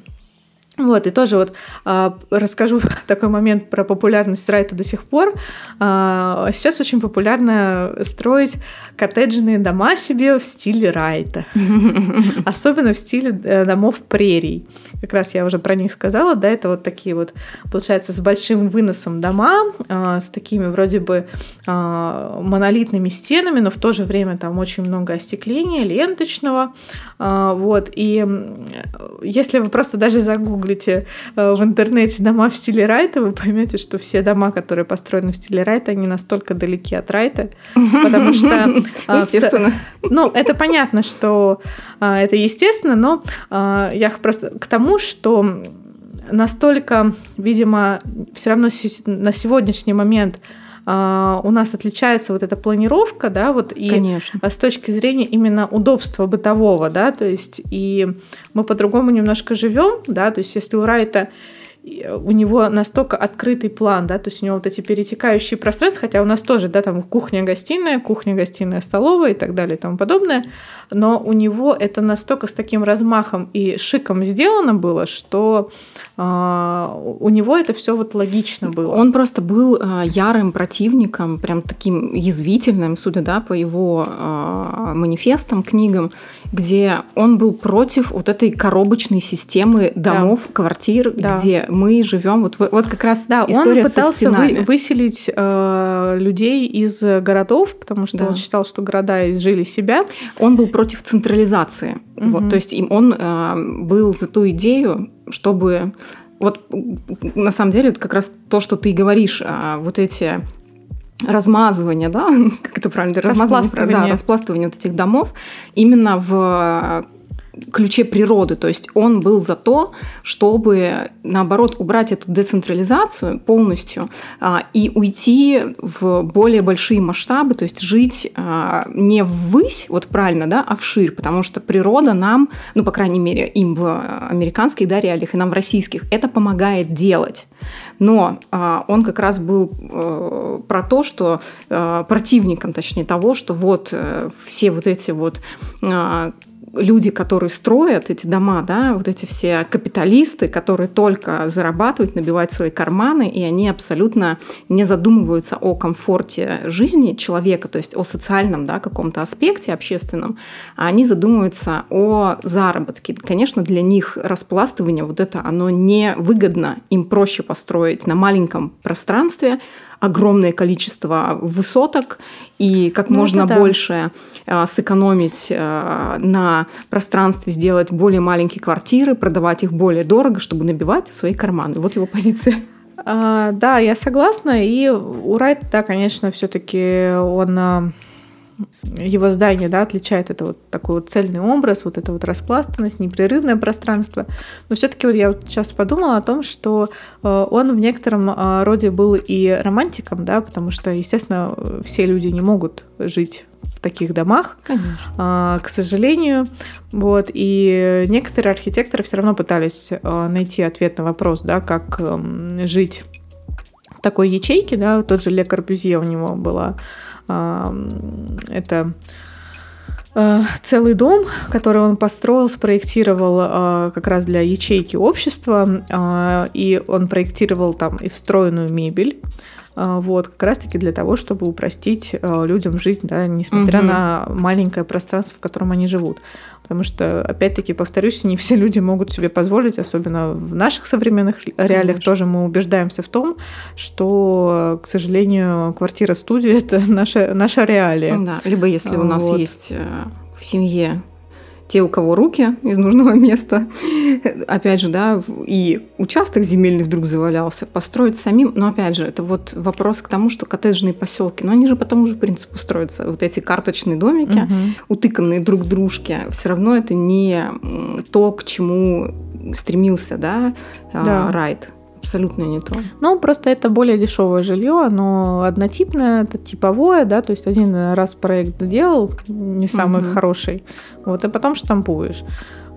Вот, и тоже вот а, расскажу такой момент про популярность Райта до сих пор. А, сейчас очень популярно строить коттеджные дома себе в стиле Райта. Особенно в стиле э, домов прерий. Как раз я уже про них сказала, да, это вот такие вот, получается, с большим выносом дома, а, с такими вроде бы а, монолитными стенами, но в то же время там очень много остекления, ленточного. А, вот, и если вы просто даже загуглите загуглите э, в интернете дома в стиле Райта, вы поймете, что все дома, которые построены в стиле Райта, они настолько далеки от Райта, потому что... Э, естественно. Ну, это понятно, что э, это естественно, но я просто к тому, что настолько, видимо, все равно на сегодняшний момент а, у нас отличается вот эта планировка, да, вот и Конечно. с точки зрения именно удобства бытового, да, то есть и мы по-другому немножко живем, да, то есть если у Райта у него настолько открытый план, да, то есть у него вот эти перетекающие пространства, хотя у нас тоже, да, там кухня-гостиная, кухня-гостиная, столовая и так далее и тому подобное, но у него это настолько с таким размахом и шиком сделано было, что э, у него это все вот логично было. Он просто был э, ярым противником, прям таким язвительным, судя, да, по его э, манифестам, книгам, где он был против вот этой коробочной системы домов, да. квартир, да. где мы живем. Вот, вот как раз да, история он пытался вы, выселить э, людей из городов, потому что да. он считал, что города изжили себя. Он был против централизации. Угу. Вот, то есть он э, был за ту идею, чтобы вот на самом деле это как раз то, что ты говоришь, а, вот эти размазывание, да, как это правильно, размазывание, да, распластывание вот этих домов именно в ключе природы. То есть он был за то, чтобы, наоборот, убрать эту децентрализацию полностью а, и уйти в более большие масштабы, то есть жить а, не ввысь, вот правильно, да, а вширь, потому что природа нам, ну, по крайней мере, им в американских да, реалиях и нам в российских, это помогает делать. Но а, он как раз был а, про то, что а, противником, точнее, того, что вот а, все вот эти вот а, люди, которые строят эти дома, да, вот эти все капиталисты, которые только зарабатывают, набивают свои карманы, и они абсолютно не задумываются о комфорте жизни человека, то есть о социальном да, каком-то аспекте общественном, а они задумываются о заработке. Конечно, для них распластывание вот это, оно не выгодно, им проще построить на маленьком пространстве, огромное количество высоток и как ну, можно да. больше э, сэкономить э, на пространстве, сделать более маленькие квартиры, продавать их более дорого, чтобы набивать свои карманы. Вот его позиция. А, да, я согласна. И у Райта, да, конечно, все-таки он а, его здание да, отличает это вот такой вот цельный образ, вот эта вот распластанность, непрерывное пространство. Но все-таки вот я вот сейчас подумала о том, что э, он в некотором э, роде был и романтиком, да, потому что, естественно, все люди не могут жить в таких домах, Конечно. А, к сожалению. Вот, и некоторые архитекторы все равно пытались э, найти ответ на вопрос, да, как эм, жить в такой ячейке, да, тот же Ле Корбюзье у него была это э, целый дом, который он построил, спроектировал э, как раз для ячейки общества, э, и он проектировал там и встроенную мебель, вот, как раз-таки для того, чтобы упростить людям жизнь, да, несмотря угу. на маленькое пространство, в котором они живут. Потому что, опять-таки, повторюсь, не все люди могут себе позволить, особенно в наших современных реалиях Конечно. тоже мы убеждаемся в том, что, к сожалению, квартира-студия – это наша, наша реалия. Да, либо если у нас вот. есть э, в семье те, у кого руки из нужного места, опять же, да, и участок земельный вдруг завалялся, построить самим, но опять же, это вот вопрос к тому, что коттеджные поселки, но они же по тому же принципу строятся, вот эти карточные домики, угу. утыканные друг к дружке, все равно это не то, к чему стремился, да, а, да. Райт абсолютно не то. Ну, просто это более дешевое жилье, оно однотипное, это типовое, да, то есть один раз проект делал, не самый угу. хороший, вот, и потом штампуешь.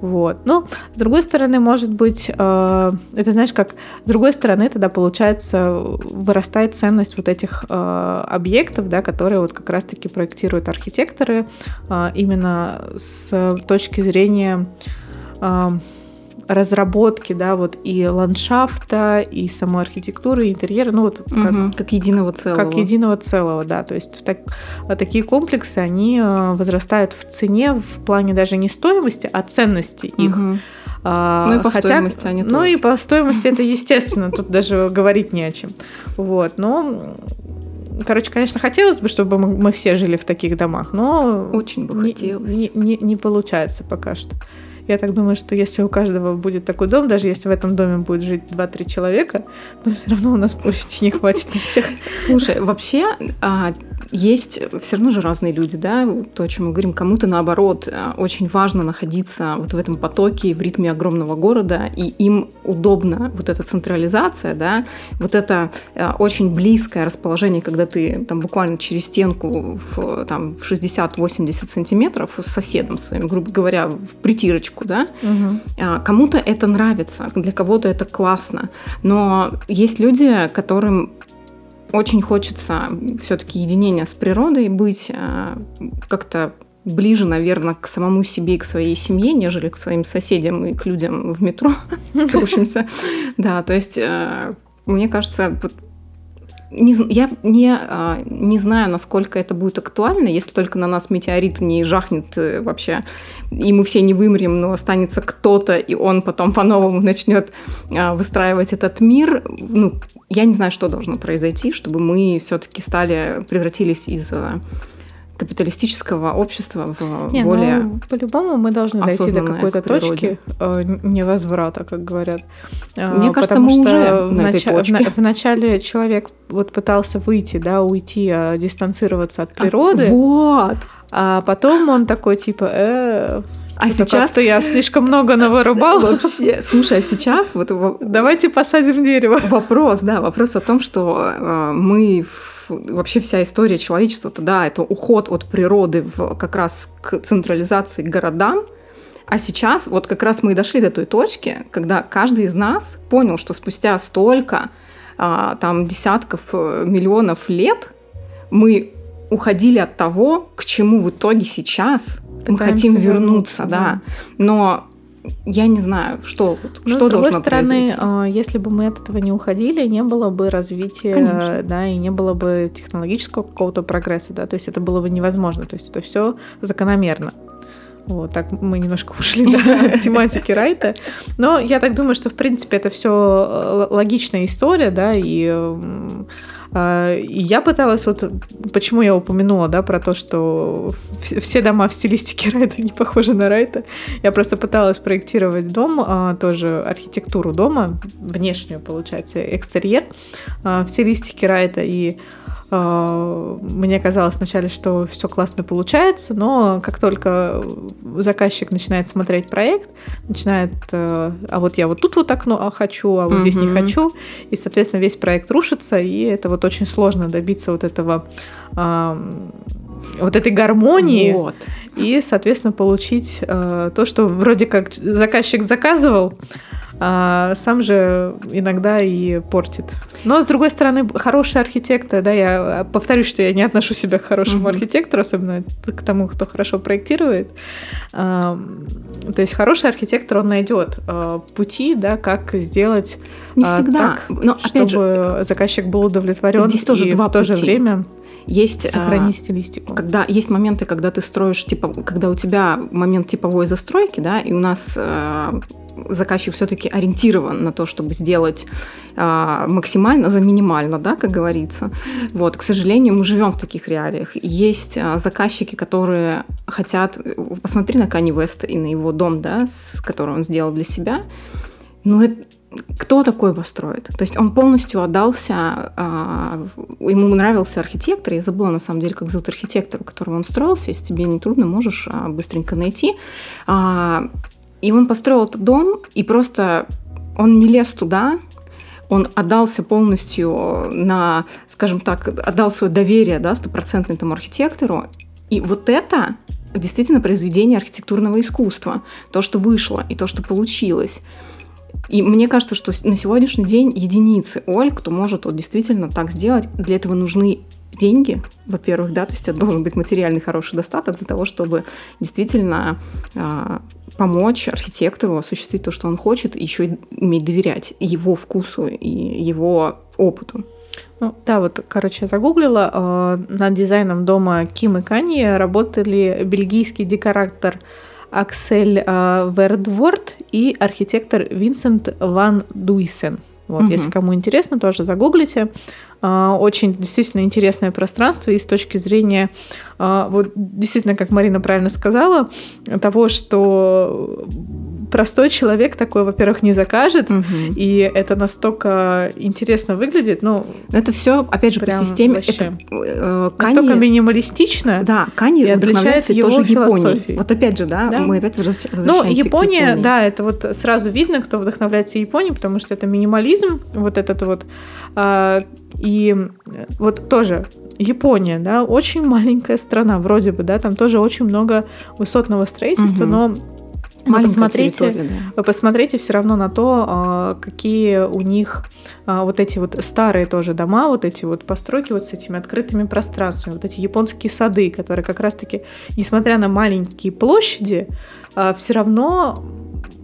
Вот. Но, с другой стороны, может быть, э, это знаешь, как с другой стороны, тогда получается, вырастает ценность вот этих э, объектов, да, которые вот как раз-таки проектируют архитекторы э, именно с точки зрения э, разработки, да, вот и ландшафта, и самой архитектуры, и интерьера, ну вот как, угу, как единого целого. Как единого целого, да. То есть так, такие комплексы, они э, возрастают в цене в плане даже не стоимости, а ценности их. Угу. А, ну и по Хотя, стоимости они Ну тоже. и по стоимости это естественно, тут даже говорить не о чем. Вот, но Короче, конечно, хотелось бы, чтобы мы все жили в таких домах, но очень бы хотелось. Не, не, не получается пока что. Я так думаю, что если у каждого будет такой дом, даже если в этом доме будет жить 2-3 человека, то все равно у нас площади не хватит на всех. Слушай, вообще, а, есть все равно же разные люди, да, то, о чем мы говорим, кому-то наоборот э, очень важно находиться вот в этом потоке, в ритме огромного города, и им удобно вот эта централизация, да, вот это э, очень близкое расположение, когда ты там буквально через стенку в, там, в 60-80 сантиметров с соседом своим, грубо говоря, в притирочку, да, угу. кому-то это нравится, для кого-то это классно, но есть люди, которым очень хочется все-таки единения с природой быть, а, как-то ближе, наверное, к самому себе и к своей семье, нежели к своим соседям и к людям в метро крушимся. Да, то есть э, мне кажется, не, я не, а, не знаю, насколько это будет актуально, если только на нас метеорит не жахнет э, вообще, и мы все не вымрем, но останется кто-то, и он потом по-новому начнет а, выстраивать этот мир. Ну, я не знаю, что должно произойти, чтобы мы все-таки стали, превратились из э, капиталистического общества в не, более ну, по-любому мы должны дойти до какой-то точки э, невозврата, как говорят. Э, Мне кажется, мы что уже в, на нач... в, в начале человек вот пытался выйти, да, уйти, а, дистанцироваться от природы. А, вот. А потом он такой типа, э, а сейчас то я слишком много навырубал. Вообще, слушай, а сейчас вот давайте посадим дерево. Вопрос, да, вопрос о том, что э, мы вообще вся история человечества, то да, это уход от природы в, как раз к централизации к городам. А сейчас вот как раз мы и дошли до той точки, когда каждый из нас понял, что спустя столько а, там десятков э, миллионов лет мы уходили от того, к чему в итоге сейчас мы хотим вернуться, вернуться да. да. Но я не знаю, что, ну, что с другой стороны, произойти. А, если бы мы от этого не уходили, не было бы развития, Конечно. да, и не было бы технологического какого-то прогресса, да, то есть это было бы невозможно, то есть это все закономерно. Вот, так мы немножко ушли до тематики Райта. Но я так думаю, что, в принципе, это все э, логичная история, да, и я пыталась вот, почему я упомянула, да, про то, что все дома в стилистике Райта не похожи на Райта. Я просто пыталась проектировать дом, а, тоже архитектуру дома, внешнюю, получается, экстерьер а, в стилистике Райта. И а, мне казалось вначале, что все классно получается, но как только заказчик начинает смотреть проект, начинает, э, а вот я вот тут вот окно хочу, а вот здесь не хочу, и, соответственно, весь проект рушится, и это вот очень сложно добиться вот этого вот этой гармонии вот. и, соответственно, получить э, то, что вроде как заказчик заказывал, а сам же иногда и портит. Но, с другой стороны, хороший архитектор, да, я повторюсь, что я не отношу себя к хорошему mm-hmm. архитектору, особенно к тому, кто хорошо проектирует. А, то есть хороший архитектор, он найдет а, пути, да, как сделать не всегда. так, Но, чтобы же, заказчик был удовлетворен здесь тоже и два в то же время есть сохранить а, стилистику. Когда есть моменты, когда ты строишь типа, когда у тебя момент типовой застройки, да, и у нас а, заказчик все-таки ориентирован на то, чтобы сделать а, максимально за минимально, да, как говорится. Вот, к сожалению, мы живем в таких реалиях. Есть а, заказчики, которые хотят... Посмотри на Кани Веста и на его дом, да, с, который он сделал для себя. Ну, это, кто такой построит? То есть он полностью отдался, а, ему нравился архитектор, я забыла на самом деле, как зовут архитектора, которого он строился, если тебе не трудно, можешь а, быстренько найти. А, и он построил этот дом, и просто он не лез туда, он отдался полностью на, скажем так, отдал свое доверие, да, стопроцентно этому архитектору. И вот это действительно произведение архитектурного искусства. То, что вышло и то, что получилось. И мне кажется, что на сегодняшний день единицы Оль, кто может вот действительно так сделать, для этого нужны деньги, во-первых, да, то есть это должен быть материальный хороший достаток для того, чтобы действительно э, помочь архитектору осуществить то, что он хочет, и еще и уметь доверять его вкусу и его опыту. Ну, да, вот, короче, я загуглила. Э, над дизайном дома Ким и Канье работали бельгийский декоратор Аксель э, Вердворд и архитектор Винсент Ван Дуйсен. Вот, угу. если кому интересно, тоже загуглите. А, очень действительно интересное пространство и с точки зрения, а, вот действительно, как Марина правильно сказала, того, что простой человек такой, во-первых, не закажет, Мгм. и это настолько интересно выглядит, ну, Но это все, опять же, по системе. вообще. Это, э, настолько Кани- минималистично. Да, Кани и отличает вдохновляется его тоже Японией. философией. Вот опять же, да, Да. мы опять Ну, возвращаемся к Япония, Японии. да, это вот сразу видно, кто вдохновляется Японией, потому что это минимализм, вот этот вот. а, и вот тоже Япония, да, очень маленькая страна, вроде бы, да, там тоже очень много высотного строительства, Мгм. но вы посмотрите, да. вы посмотрите все равно на то, а, какие у них а, вот эти вот старые тоже дома, вот эти вот постройки вот с этими открытыми пространствами, вот эти японские сады, которые как раз-таки, несмотря на маленькие площади, все равно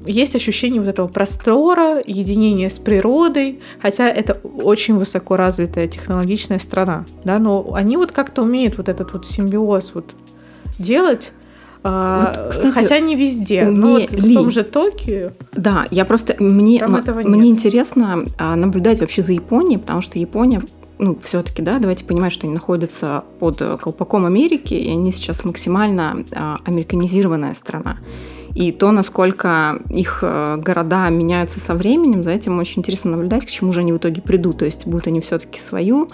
есть ощущение вот этого простора, единения с природой, хотя это очень высоко развитая технологичная страна, да, но они вот как-то умеют вот этот вот симбиоз вот делать, а, Вот, кстати, хотя не везде. Ну, вот в том же Токио. Да, я просто мне, мне интересно а, наблюдать вообще за Японией, потому что Япония, ну, все-таки, да, давайте понимать, что они находятся под э, колпаком Америки, и они сейчас максимально а, американизированная страна. И то, насколько их э, города меняются со временем, за этим очень интересно наблюдать, к чему же они в итоге придут. То есть будут они все-таки свою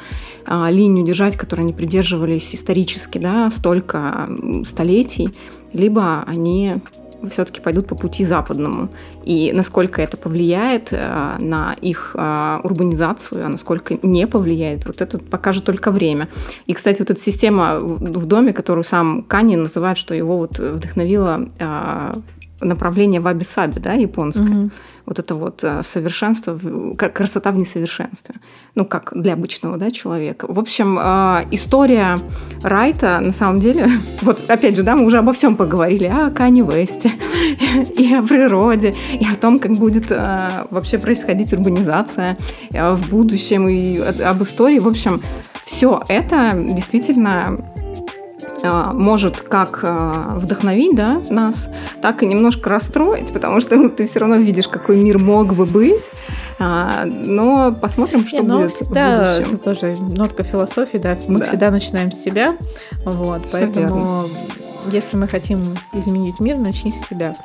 а, линию держать, которой они придерживались исторически, да, столько столетий, либо они все-таки пойдут по пути западному. И насколько это повлияет э, на их э, урбанизацию, а насколько не повлияет, вот это покажет только время. И, кстати, вот эта система в доме, которую сам Кани называет, что его вот вдохновило э, направление ваби-саби, да, японское. Вот это вот э, совершенство, красота в несовершенстве. Ну, как для обычного да, человека. В общем, э, история Райта, на самом деле, вот опять же, да, мы уже обо всем поговорили, о Кани Весте, и о природе, и о том, как будет э, вообще происходить урбанизация в будущем, и об истории. В общем, все это действительно может как э, вдохновить да, нас, так и немножко расстроить, потому что ну, ты все равно видишь, какой мир мог бы быть. А, но посмотрим, что Не, но будет всегда в будущем. это тоже нотка философии, да, мы Да. всегда начинаем с себя, вот, Всё поэтому если мы хотим изменить мир, начни с себя.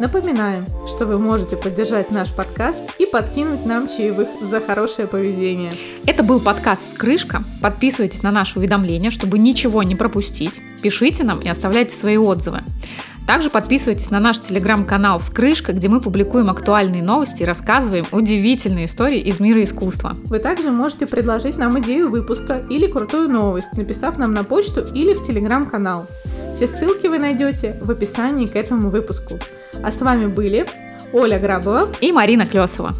Напоминаем, что вы можете поддержать наш подкаст и подкинуть нам чаевых за хорошее поведение. Это был подкаст «Вскрышка». Подписывайтесь на наши уведомления, чтобы ничего не пропустить. Пишите нам и оставляйте свои отзывы. Также подписывайтесь на наш телеграм-канал «Вскрышка», где мы публикуем актуальные новости и рассказываем удивительные истории из мира искусства. Вы также можете предложить нам идею выпуска или крутую новость, написав нам на почту или в телеграм-канал. Все ссылки вы найдете в описании к этому выпуску. А с вами были Оля Грабова И Марина Клесова.